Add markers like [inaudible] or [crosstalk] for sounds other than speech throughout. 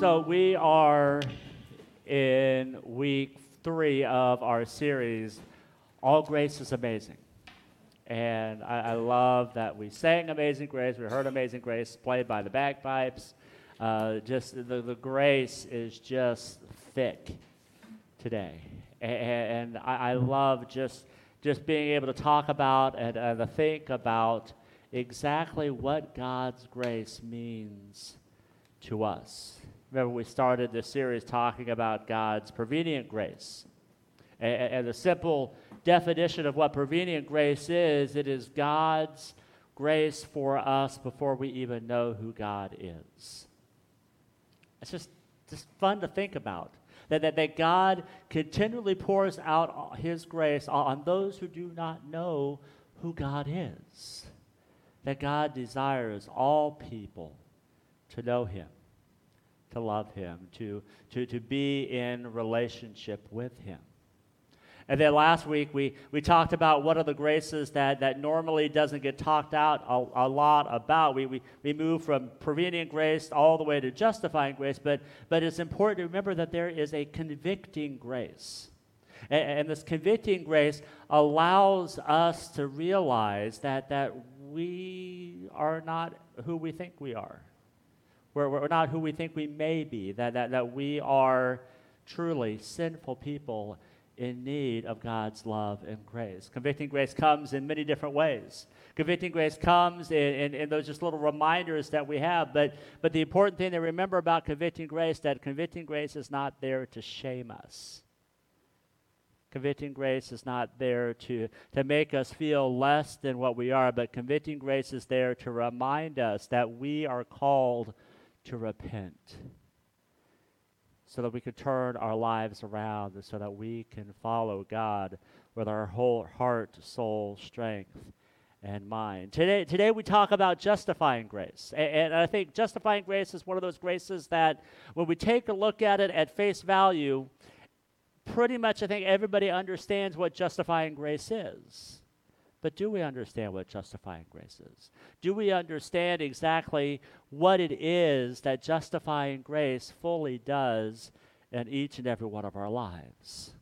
So, we are in week three of our series, All Grace is Amazing. And I, I, love that we sang Amazing Grace, we heard Amazing Grace played by the bagpipes. Uh, just the, the grace is just thick today. And, and I, I, love just, just being able to talk about and, and to think about exactly what God's grace means to us. Remember, we started this series talking about God's prevenient grace. And, and the simple definition of what prevenient grace is it is God's grace for us before we even know who God is. It's just, just fun to think about. That, that, that God continually pours out His grace on those who do not know who God is. That God desires all people to know Him to love Him, to, to, to be in relationship with Him. And then last week we, we talked about what are the graces that, that normally doesn't get talked out a, a lot about. We, we, we move from prevenient grace all the way to justifying grace, but, but it's important to remember that there is a convicting grace. And, and this convicting grace allows us to realize that, that we are not who we think we are. We're, we're not who we think we may be, that, that, that we are truly sinful people in need of God's love and grace. Convicting grace comes in many different ways. Convicting grace comes in, in, in, those just little reminders that we have. But, but the important thing to remember about convicting grace that convicting grace is not there to shame us. Convicting grace is not there to, to make us feel less than what we are, but convicting grace is there to remind us that we are called to repent so that we can turn our lives around so that we can follow God with our whole heart, soul, strength, and mind. Today, today we talk about justifying grace. And, and, I think justifying grace is one of those graces that when we take a look at it at face value, pretty much I think everybody understands what justifying grace is. But do we understand what justifying grace is? Do we understand exactly what it is that justifying grace fully does in each and every one of our lives?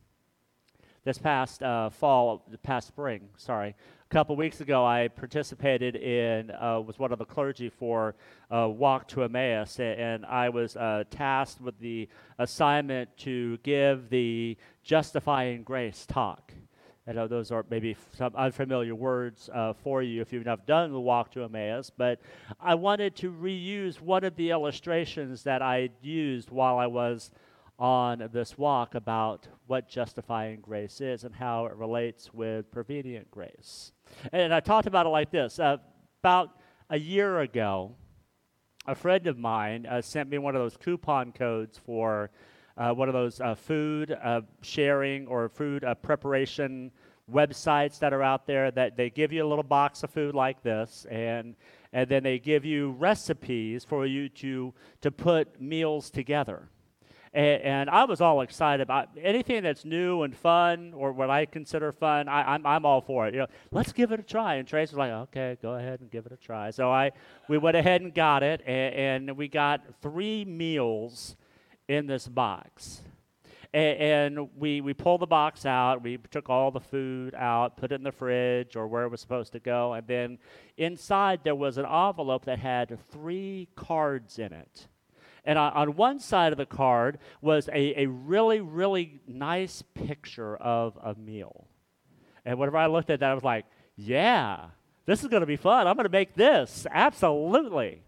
This past uh, fall, past spring, sorry, a couple weeks ago, I participated in uh, was one of the clergy for uh, Walk to Emmaus, and I was uh, tasked with the assignment to give the justifying grace talk. I know those are maybe some unfamiliar words uh, for you if you've not done the walk to Emmaus, but I wanted to reuse one of the illustrations that I used while I was on this walk about what justifying grace is and how it relates with prevenient grace. And I talked about it like this. Uh, about a year ago, a friend of mine uh, sent me one of those coupon codes for uh, one of those uh, food uh, sharing or food uh, preparation websites that are out there that they give you a little box of food like this and and then they give you recipes for you to to put meals together and, and, I was all excited about anything that's new and fun, or what I consider fun. I, am I'm, I'm all for it. You know, let's give it a try. And Trace was like, "Okay, go ahead and give it a try." So I, we went ahead and got it, and, and we got three meals in this box. And, and, we, we pulled the box out. We took all the food out, put it in the fridge or where it was supposed to go. And then inside there was an envelope that had three cards in it. And on, on one side of the card was a, a really, really nice picture of a meal. And whenever I looked at that, I was like, yeah, this is going to be fun. I'm going to make this. Absolutely.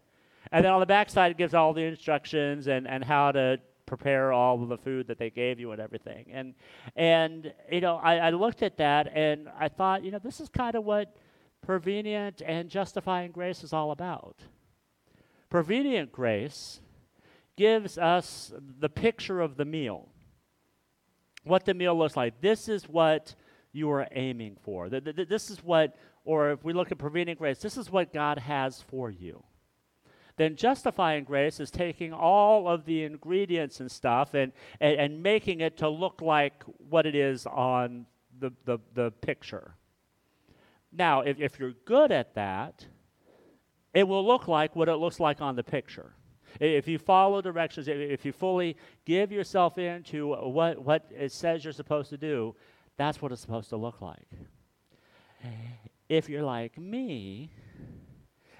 And then on the back side, it gives all the instructions and, and how to prepare all of the food that they gave you and everything. And and you know, I, I looked at that and I thought, you know, this is kind of what prevenient and justifying grace is all about. Prevenient grace gives us the picture of the meal. What the meal looks like. This is what you are aiming for. This is what, or if we look at prevenient grace, this is what God has for you. Then justifying grace is taking all of the ingredients and stuff and, and, and making it to look like what it is on the, the, the picture. Now, if, if you're good at that, it will look like what it looks like on the picture. If you follow directions, if you fully give yourself into what, what it says you're supposed to do, that's what it's supposed to look like. If you're like me,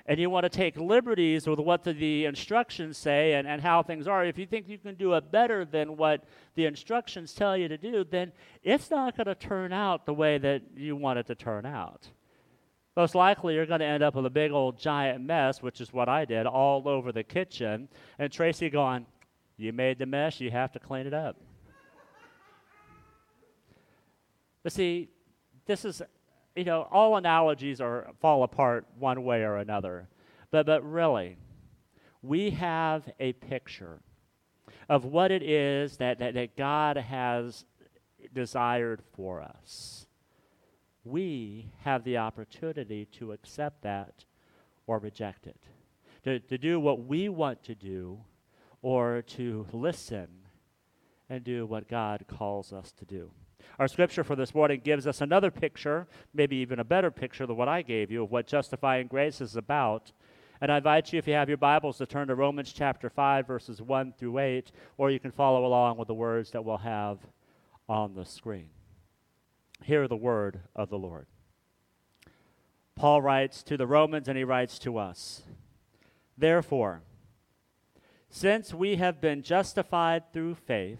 and you want to take liberties with what the, the, instructions say and, and how things are, if you think you can do it better than what the instructions tell you to do, then it's not going to turn out the way that you want it to turn out. Most likely, you're going to end up with a big old giant mess, which is what I did, all over the kitchen. And Tracy going, You made the mess, you have to clean it up. but see, this is, you know, all analogies are fall apart one way or another. But, but really, we have a picture of what it is that, that, that God has desired for us we have the opportunity to accept that or reject it, to, to do what we want to do or to listen and do what God calls us to do. Our scripture for this morning gives us another picture, maybe even a better picture than what I gave you, of what justifying grace is about. And I invite you, if you have your Bibles, to turn to Romans chapter 5, verses 1 through 8, or you can follow along with the words that we'll have on the screen. Hear the word of the Lord. Paul writes to the Romans and he writes to us. Therefore, since we have been justified through faith,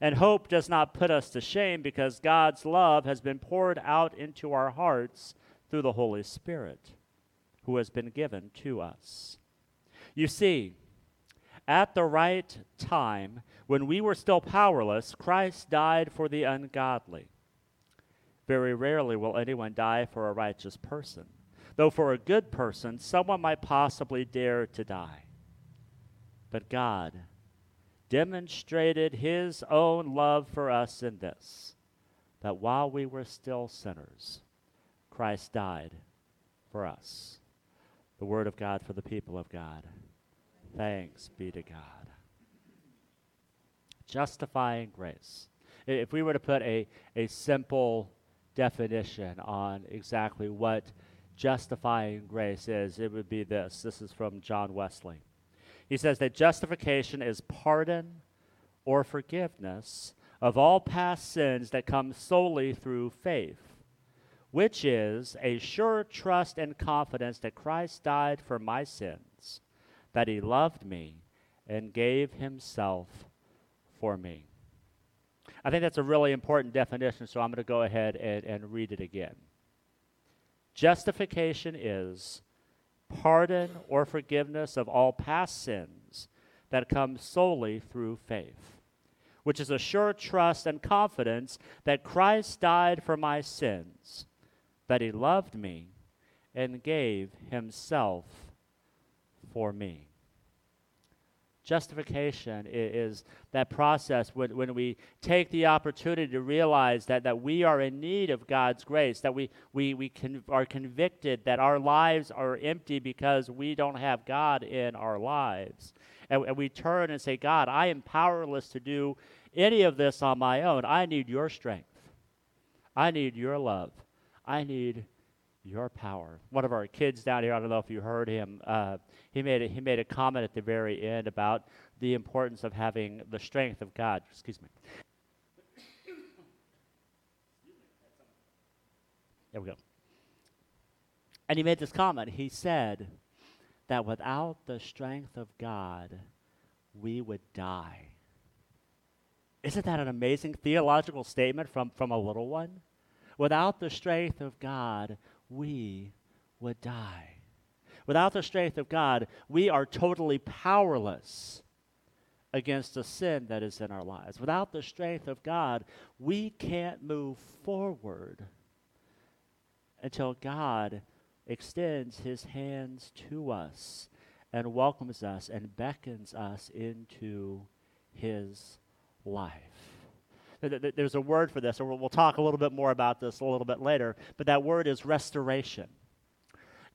And hope does not put us to shame because God's love has been poured out into our hearts through the Holy Spirit, who has been given to us. You see, at the right time, when we were still powerless, Christ died for the ungodly. Very rarely will anyone die for a righteous person, though for a good person, someone might possibly dare to die. But God demonstrated his own love for us in this that while we were still sinners, Christ died for us. The word of God for the people of God. Thanks be to God. Justifying grace. If we were to put a, a simple definition on exactly what justifying grace is, it would be this. This is from John Wesley. He says that justification is pardon or forgiveness of all past sins that come solely through faith, which is a sure trust and confidence that Christ died for my sins, that he loved me and gave himself for me. I think that's a really important definition, so I'm going to go ahead and, and read it again. Justification is pardon or forgiveness of all past sins that come solely through faith, which is a sure trust and confidence that Christ died for my sins, that he loved me and gave himself for me. Justification is, that process when, when we take the opportunity to realize that, that we are in need of God's grace, that we, we, we are convicted that our lives are empty because we don't have God in our lives. And, and we turn and say, God, I am powerless to do any of this on my own. I need your strength. I need your love. I need your power. One of our kids down here, I don't know if you heard him, uh, he, made a, he made a comment at the very end about the importance of having the strength of God. Excuse me. There we go. And he made this comment. He said that without the strength of God, we would die. Isn't that an amazing theological statement from, from a little one? Without the strength of God, we would die. Without the strength of God, we are totally powerless against the sin that is in our lives. Without the strength of God, we can't move forward until God extends his hands to us and welcomes us and beckons us into his life. There's a word for this, or we'll talk a little bit more about this a little bit later, but that word is restoration.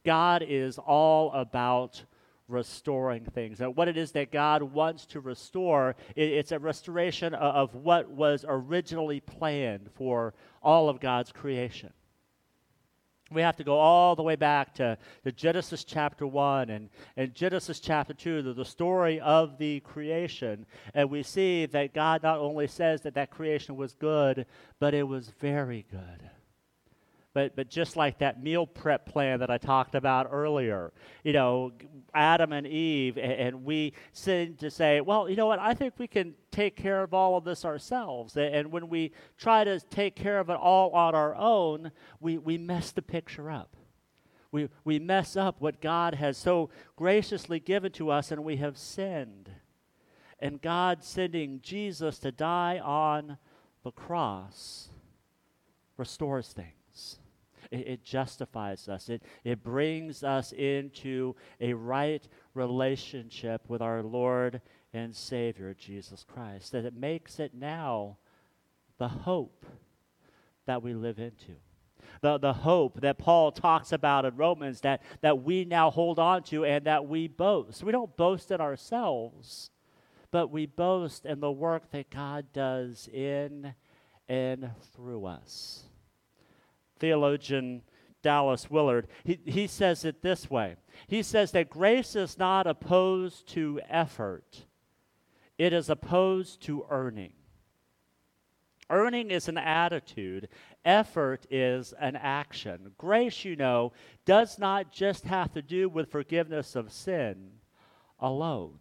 God is all about restoring things. And what it is that God wants to restore, it's a restoration of what was originally planned for all of God's creation we have to go all the way back to, to Genesis chapter 1 and, and Genesis chapter 2, the, the story of the creation. And we see that God not only says that that creation was good, but it was very good. But, but just like that meal prep plan that I talked about earlier, you know, Adam and Eve, and, and we seem to say, well, you know what, I think we can take care of all of this ourselves. And, and when we try to take care of it all on our own, we, we mess the picture up. We, we mess up what God has so graciously given to us, and we have sinned. And God sending Jesus to die on the cross restores things it, it justifies us, it, it brings us into a right relationship with our Lord and Savior, Jesus Christ, that it makes it now the hope that we live into. The, the hope that Paul talks about in Romans that, that we now hold on to and that we boast. We don't boast in ourselves, but we boast in the work that God does in and through us theologian Dallas Willard, he, he says it this way He says that grace is not opposed to effort, it is opposed to earning. Earning is an attitude, effort is an action. Grace, you know, does not just have to do with forgiveness of sin alone.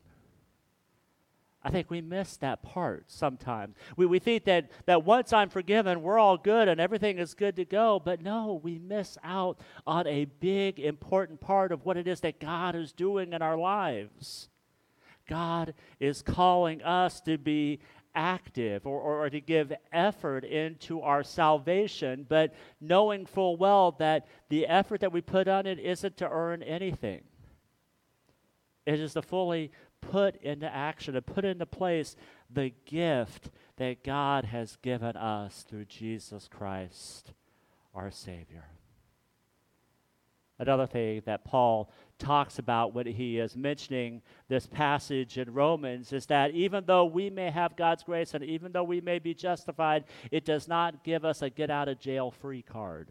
I think we miss that part sometimes. We, we think that, that once I'm forgiven, we're all good and everything is good to go. But no, we miss out on a big, important part of what it is that God is doing in our lives. God is calling us to be active or, or, or, to give effort into our salvation, but knowing full well that the effort that we put on it isn't to earn anything. It is to fully put into action and put into place the gift that God has given us through Jesus Christ, our Savior. Another thing that Paul talks about when he is mentioning this passage in Romans is that even though we may have God's grace and even though we may be justified, it does not give us a get out of jail free card.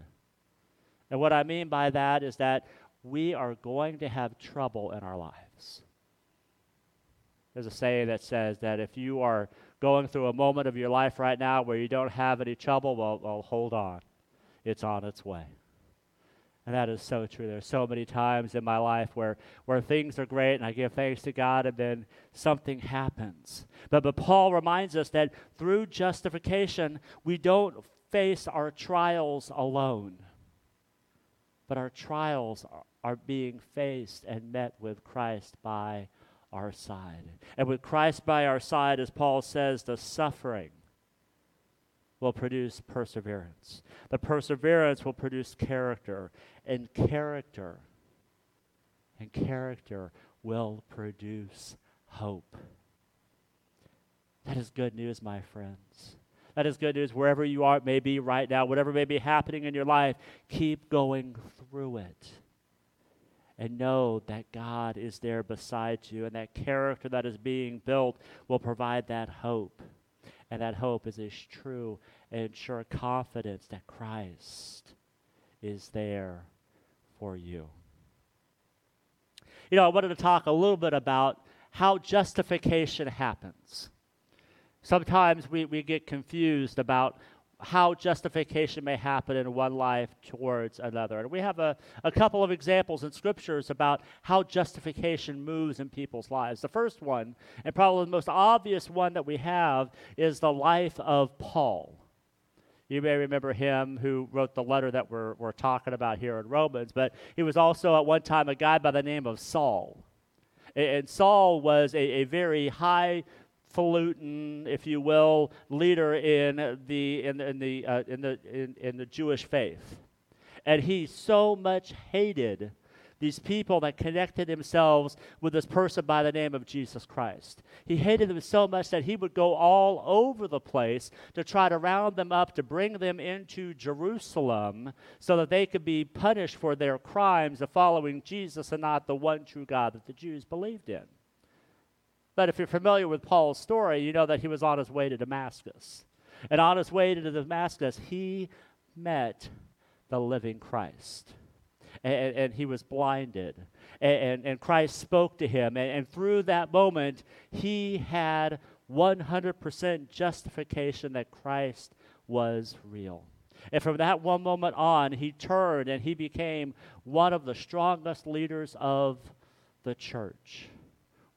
And what I mean by that is that we are going to have trouble in our lives. There's a saying that says that if you are going through a moment of your life right now where you don't have any trouble, well, well hold on. It's on its way. And that is so true. There's so many times in my life where, where things are great and I give thanks to God and then something happens. But, but Paul reminds us that through justification, we don't face our trials alone. But our trials are, are being faced and met with Christ by our side. And with Christ by our side, as Paul says, the suffering will produce perseverance. The perseverance will produce character, and character and character will produce hope. That is good news, my friends. That is good news wherever you are, it may be right now, whatever may be happening in your life, keep going through it and know that God is there beside you, and that character that is being built will provide that hope. And that hope is a true and sure confidence that Christ is there for you. You know, I wanted to talk a little bit about how justification happens. Sometimes we, we get confused about how justification may happen in one life towards another. And we have a, a couple of examples in scriptures about how justification moves in people's lives. The first one, and probably the most obvious one that we have, is the life of Paul. You may remember him who wrote the letter that we're, we're talking about here in Romans, but he was also at one time a guy by the name of Saul. And Saul was a, a very high falutin, if you will, leader in the in, in the uh, in the in, in the Jewish faith, and he so much hated these people that connected themselves with this person by the name of Jesus Christ. He hated them so much that he would go all over the place to try to round them up, to bring them into Jerusalem so that they could be punished for their crimes of following Jesus and not the one true God that the Jews believed in. But if you're familiar with Paul's story, you know that he was on his way to Damascus. And on his way to Damascus, he met the living Christ. And, and he was blinded. And, and, Christ spoke to him. And, and through that moment, he had 100% justification that Christ was real. And from that one moment on, he turned and he became one of the strongest leaders of the church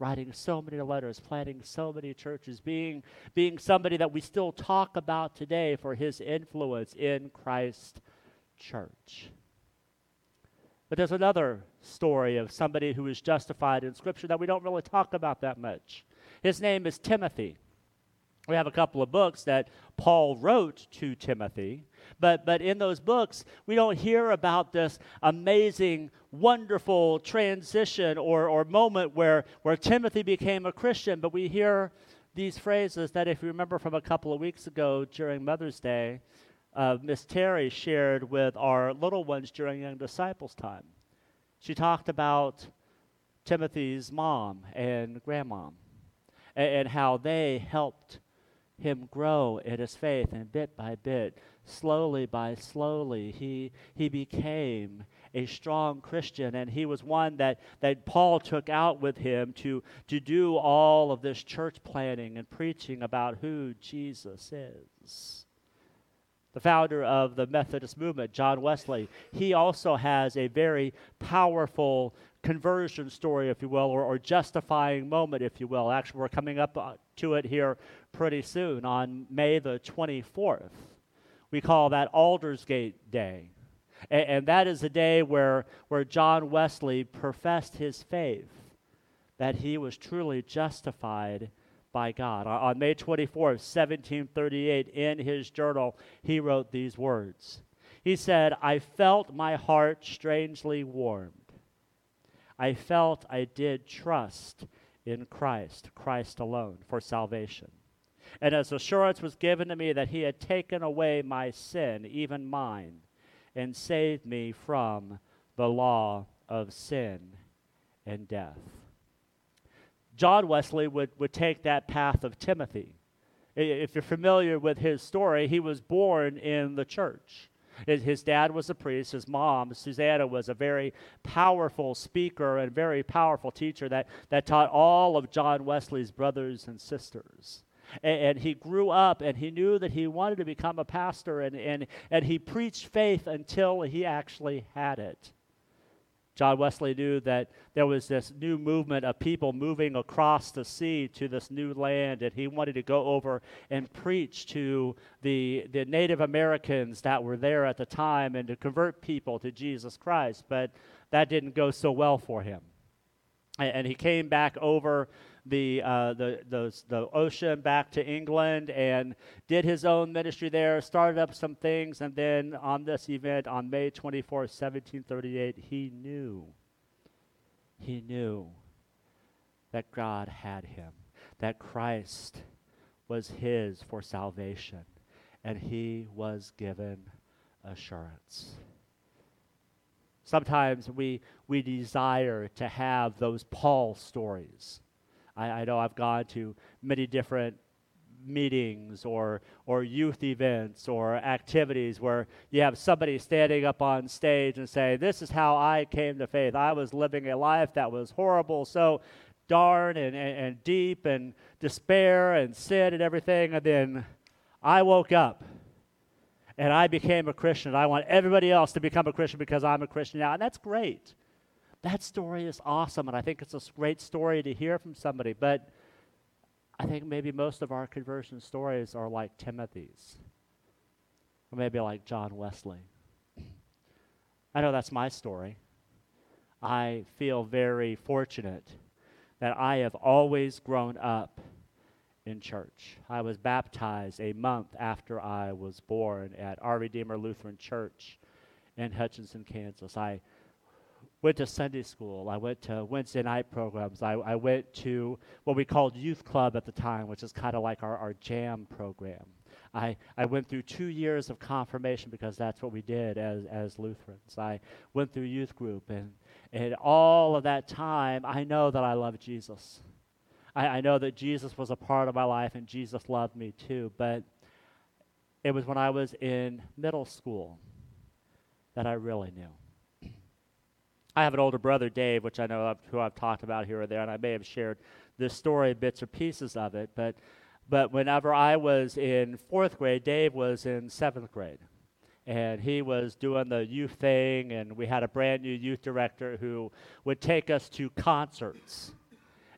writing so many letters, planting so many churches, being, being somebody that we still talk about today for his influence in Christ church. But there's another story of somebody who is justified in Scripture that we don't really talk about that much. His name is Timothy. We have a couple of books that Paul wrote to Timothy, but, but in those books, we don't hear about this amazing, wonderful transition or, or moment where, where Timothy became a Christian, but we hear these phrases that, if you remember from a couple of weeks ago during Mother's Day, uh, Miss Terry shared with our little ones during Young Disciples time. She talked about Timothy's mom and grandmom and, and how they helped him grow in his faith, and bit by bit, slowly by slowly, he, he became a strong Christian, and he was one that, that Paul took out with him to, to do all of this church planning and preaching about who Jesus is. The founder of the Methodist movement, John Wesley, he also has a very powerful conversion story, if you will, or, or justifying moment, if you will. Actually, we're coming up to it here pretty soon on May the 24th. We call that Aldersgate Day. And, and that is a day where, where John Wesley professed his faith that he was truly justified by God. On May 24th, 1738, in his journal, he wrote these words. He said, I felt my heart strangely warmed. I felt I did trust in Christ, Christ alone, for salvation. And as assurance was given to me that he had taken away my sin, even mine, and saved me from the law of sin and death. John Wesley would, would take that path of Timothy. If you're familiar with his story, he was born in the church. His dad was a priest. His mom, Susanna, was a very powerful speaker and very powerful teacher that, that taught all of John Wesley's brothers and sisters. And, and, he grew up and he knew that he wanted to become a pastor, and, and, and he preached faith until he actually had it. John Wesley knew that there was this new movement of people moving across the sea to this new land, and he wanted to go over and preach to the, the Native Americans that were there at the time and to convert people to Jesus Christ. But that didn't go so well for him. And, and he came back over the, uh, the, the, the ocean back to England and did his own ministry there, started up some things, and then on this event on May 24, 1738, he knew, he knew that God had him, that Christ was his for salvation, and he was given assurance. Sometimes we, we desire to have those Paul stories I, I know I've gone to many different meetings or or youth events or activities where you have somebody standing up on stage and say this is how i came to faith i was living a life that was horrible so darn and, and, and deep and despair and sin and everything and then i woke up and I became a Christian. I want everybody else to become a Christian because I'm a Christian now. And that's great. That story is awesome, and I think it's a great story to hear from somebody. But I think maybe most of our conversion stories are like Timothy's, or maybe like John Wesley. I know that's my story. I feel very fortunate that I have always grown up in church. I was baptized a month after I was born at Our Redeemer Lutheran Church in Hutchinson, Kansas. I went to Sunday school. I went to Wednesday night programs. I, I went to what we called youth club at the time, which is kind of like our, our jam program. I, I went through two years of confirmation because that's what we did as, as Lutherans. I went through youth group, and, and all of that time, I know that I love Jesus. I, I know that Jesus was a part of my life and Jesus loved me too, but it was when I was in middle school that I really knew. I have an older brother, Dave, which I know I've, who I've talked about here or there, and I may have shared this story, bits or pieces of it. But, but whenever I was in fourth grade, Dave was in seventh grade. And he was doing the youth thing, and we had a brand new youth director who would take us to concerts.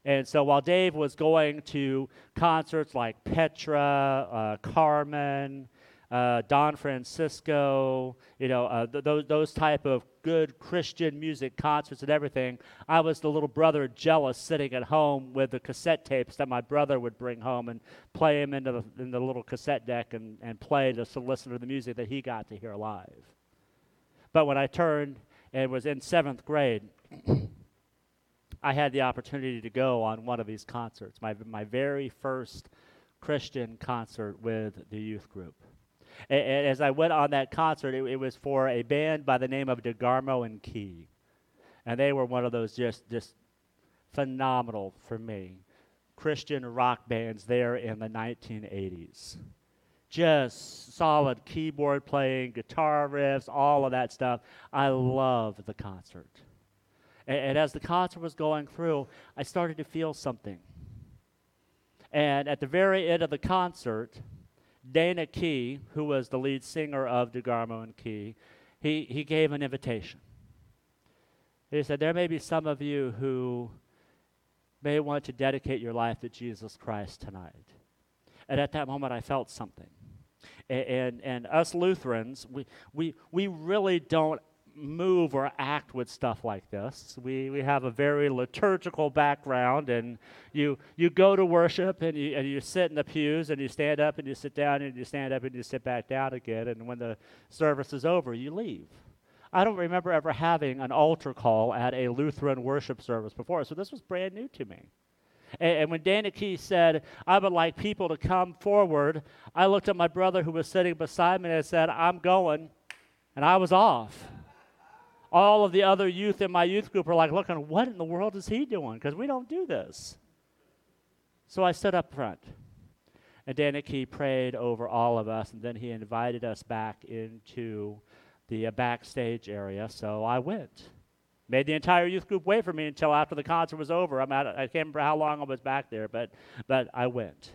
And so while Dave was going to concerts like Petra, uh, Carmen, uh, Don Francisco, you know, uh, th- those, those type of good Christian music concerts and everything, I was the little brother jealous sitting at home with the cassette tapes that my brother would bring home and play them into the, in the little cassette deck and, and play to, listen to the music that he got to hear live. But when I turned and was in seventh grade, [coughs] I had the opportunity to go on one of these concerts, my, my very first Christian concert with the youth group. And, and as I went on that concert, it, it, was for a band by the name of DeGarmo and Key. And they were one of those just, just phenomenal for me Christian rock bands there in the 1980s. Just solid keyboard playing, guitar riffs, all of that stuff. I loved the concert. And, and as the concert was going through, I started to feel something. And at the very end of the concert, Dana Key, who was the lead singer of DeGarmo and Key, he, he gave an invitation. He said, There may be some of you who may want to dedicate your life to Jesus Christ tonight. And at that moment, I felt something. And, and, and us Lutherans, we, we, we really don't move or act with stuff like this. We, we have a very liturgical background, and you, you go to worship and you, and you sit in the pews and you stand up and you sit down and you stand up and you sit back down again, and when the service is over, you leave. I don't remember ever having an altar call at a Lutheran worship service before, so this was brand new to me. And, and when Dana Key said, I would like people to come forward, I looked at my brother who was sitting beside me and I said, I'm going. And I was off all of the other youth in my youth group are like looking, what in the world is he doing? Because we don't do this. So I stood up front. And Dana Key prayed over all of us, and then he invited us back into the uh, backstage area. So I went. Made the entire youth group wait for me until after the concert was over. I'm at, I can't remember how long I was back there, but, but I went.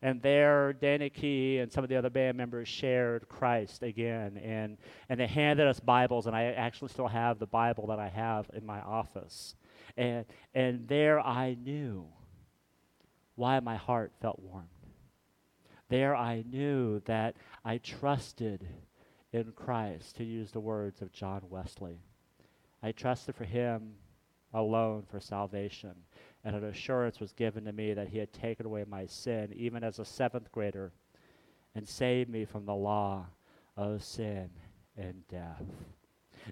And there, Dana Key and some of the other band members shared Christ again. And, and they handed us Bibles, and I actually still have the Bible that I have in my office. And, and there I knew why my heart felt warm. There I knew that I trusted in Christ, to use the words of John Wesley. I trusted for him alone for salvation and an assurance was given to me that he had taken away my sin, even as a seventh grader, and saved me from the law of sin and death.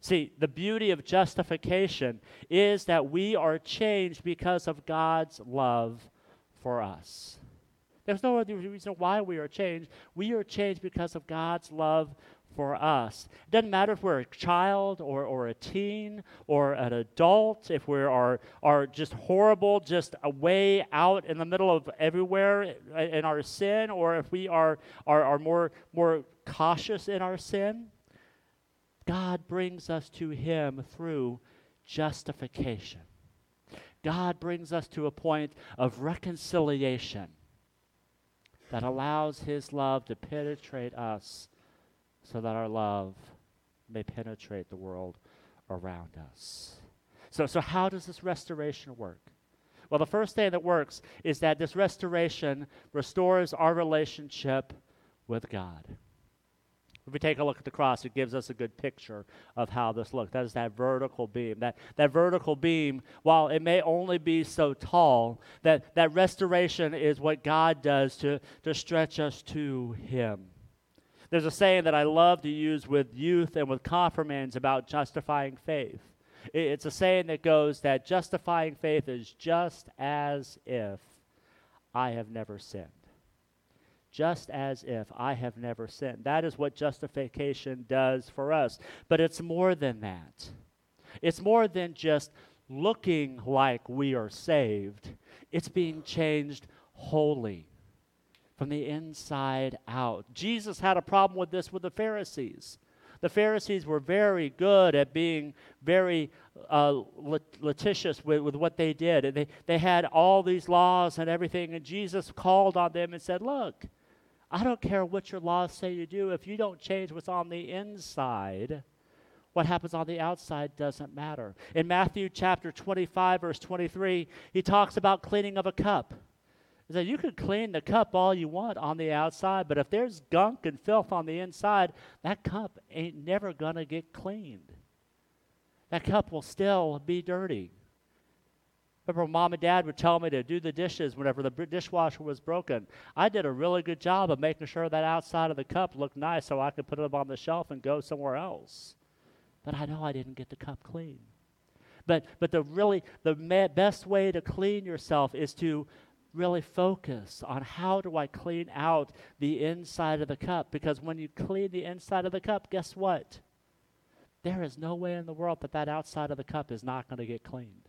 See, the beauty of justification is that we are changed because of God's love for us. There's no other reason why we are changed. We are changed because of God's love for us. It doesn't matter if we're a child or, or a teen or an adult, if we are, are just horrible, just way out in the middle of everywhere in our sin, or if we are, are, are more, more cautious in our sin. God brings us to Him through justification. God brings us to a point of reconciliation that allows His love to penetrate us so that our love may penetrate the world around us. So, so how does this restoration work? Well, the first thing that works is that this restoration restores our relationship with God. If we take a look at the cross, it gives us a good picture of how this looks. That is that vertical beam. That, that vertical beam, while it may only be so tall, that, that restoration is what God does to, to stretch us to Him. There's a saying that I love to use with youth and with confirmands about justifying faith. It's a saying that goes that justifying faith is just as if I have never sinned just as if I have never sinned. That is what justification does for us. But it's more than that. It's more than just looking like we are saved, it's being changed wholly from the inside out. Jesus had a problem with this with the Pharisees. The Pharisees were very good at being very uh, litigious with, with what they did. And They, they had all these laws and everything, and Jesus called on them and said, Look, I don't care what your laws say you do. If you don't change what's on the inside, what happens on the outside doesn't matter. In Matthew chapter 25, verse 23, he talks about cleaning of a cup. He said, You can clean the cup all you want on the outside, but if there's gunk and filth on the inside, that cup ain't never going to get cleaned. That cup will still be dirty. Remember, mom and dad would tell me to do the dishes whenever the dishwasher was broken. I did a really good job of making sure that outside of the cup looked nice so I could put it up on the shelf and go somewhere else. But I know I didn't get the cup clean. But, but the really the best way to clean yourself is to really focus on how do I clean out the inside of the cup because when you clean the inside of the cup, guess what? There is no way in the world that that outside of the cup is not going to get cleaned.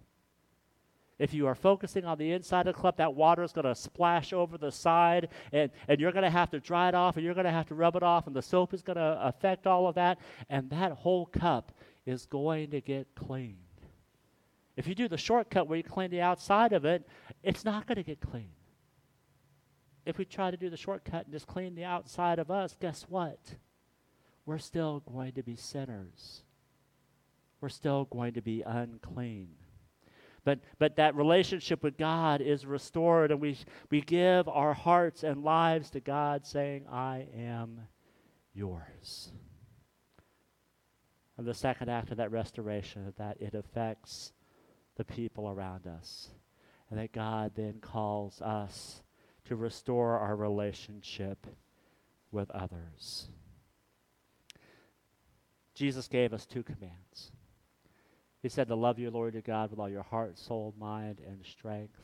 If you are focusing on the inside of the cup, that water is going to splash over the side, and, and you're going to have to dry it off, and you're going to have to rub it off, and the soap is going to affect all of that, and that whole cup is going to get cleaned. If you do the shortcut where you clean the outside of it, it's not going to get clean. If we try to do the shortcut and just clean the outside of us, guess what? We're still going to be sinners. We're still going to be unclean. But, but that relationship with God is restored, and we, we give our hearts and lives to God, saying, I am yours. And the second act of that restoration, that it affects the people around us, and that God then calls us to restore our relationship with others. Jesus gave us two commands. He said to love your Lord your God with all your heart, soul, mind, and strength,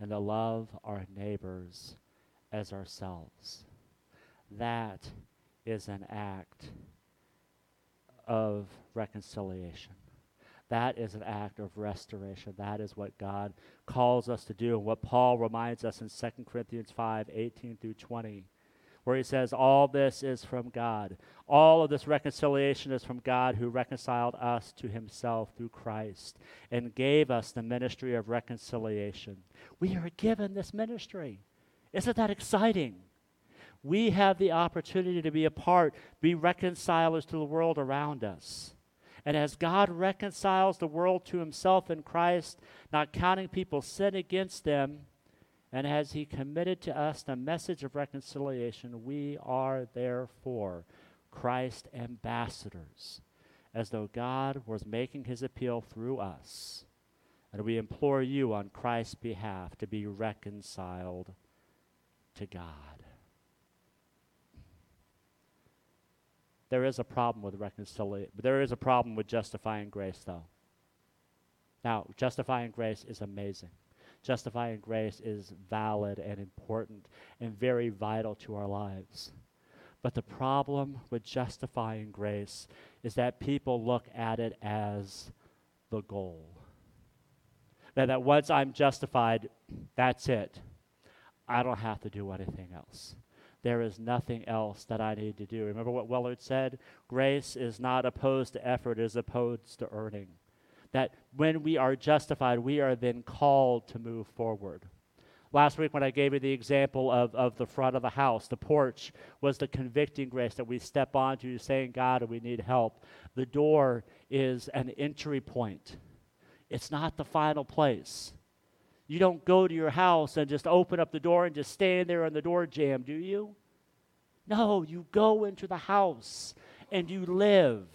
and to love our neighbors as ourselves. That is an act of reconciliation. That is an act of restoration. That is what God calls us to do, and what Paul reminds us in 2 Corinthians 5 18 through 20 where he says, All this is from God. All of this reconciliation is from God who reconciled us to himself through Christ and gave us the ministry of reconciliation. We are given this ministry. Isn't that exciting? We have the opportunity to be a part, be reconcilers to the world around us. And as God reconciles the world to himself in Christ, not counting people's sin against them, and as he committed to us the message of reconciliation, we are therefore Christ ambassadors, as though God was making his appeal through us. And we implore you on Christ's behalf to be reconciled to God. There is a problem with reconciliation. There is a problem with justifying grace, though. Now, justifying grace is amazing justifying grace is valid and important and very vital to our lives. But the problem with justifying grace is that people look at it as the goal. That, that once I'm justified, that's it. I don't have to do anything else. There is nothing else that I need to do. Remember what Willard said? Grace is not opposed to effort, it is opposed to earning that when we are justified, we are then called to move forward. Last week, when I gave you the example of, of the front of the house, the porch was the convicting grace that we step onto saying, God, we need help. The door is an entry point, it's not the final place. You don't go to your house and just open up the door and just stand there on the door jamb, do you? No, you go into the house and you live.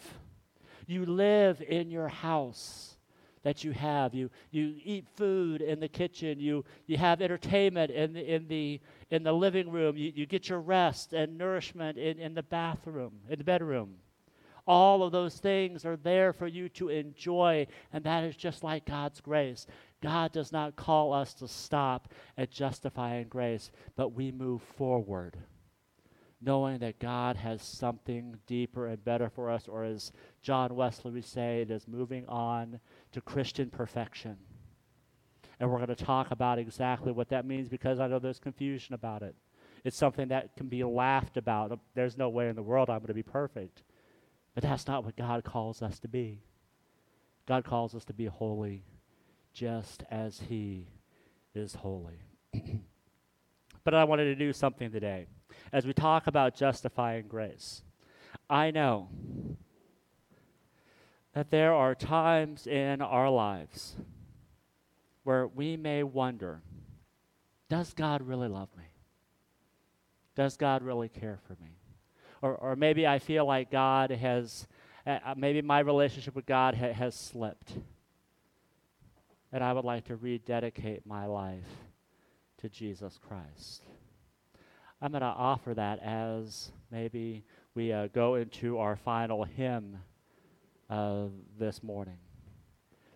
You live in your house that you have. You, you eat food in the kitchen. You, you have entertainment in the, in the, in the living room. You, you get your rest and nourishment in, in the bathroom, in the bedroom. All of those things are there for you to enjoy, and that is just like God's grace. God does not call us to stop at justifying grace, but we move forward knowing that God has something deeper and better for us, or as John Wesley would say, it is moving on to Christian perfection. And we're going to talk about exactly what that means because I know there's confusion about it. It's something that can be laughed about. There's no way in the world I'm going to be perfect. But that's not what God calls us to be. God calls us to be holy just as He is holy. [clears throat] but I wanted to do something today as we talk about justifying grace. I know that there are times in our lives where we may wonder does God really love me? Does God really care for me? Or, or maybe I feel like God has, uh, uh maybe my relationship with God ha- has slipped. And I would like to rededicate my life to Jesus Christ. I'm going to offer that as maybe we uh, go into our final hymn uh, this morning.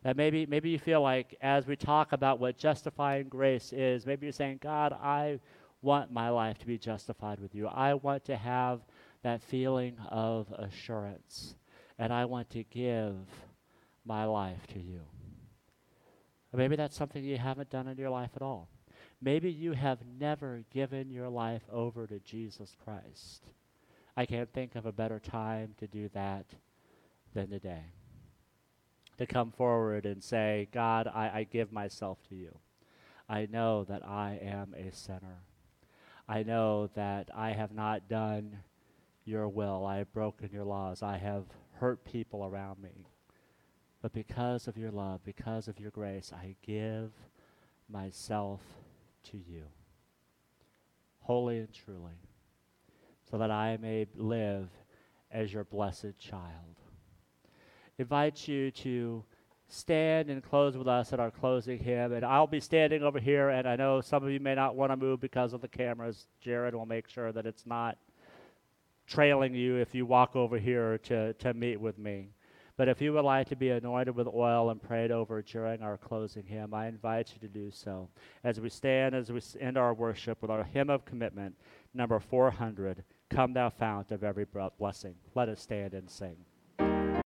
That maybe, maybe you feel like as we talk about what justifying grace is, maybe you're saying, God, I want my life to be justified with you. I want to have that feeling of assurance, and I want to give my life to you. Or maybe that's something you haven't done in your life at all. Maybe you have never given your life over to Jesus Christ. I can't think of a better time to do that than today. To come forward and say, God, I, I give myself to you. I know that I am a sinner. I know that I have not done your will. I have broken your laws. I have hurt people around me. But because of your love, because of your grace, I give myself to you, wholly and truly, so that I may live as your blessed child. Invite you to stand and close with us at our closing hymn. And I'll be standing over here, and I know some of you may not want to move because of the cameras. Jared will make sure that it's not trailing you if you walk over here to, to meet with me. But if you would like to be anointed with oil and prayed over during our closing hymn, I invite you to do so. As we stand, as we end our worship with our hymn of commitment, number 400, Come Thou Fount of Every Blessing. Let us stand and sing.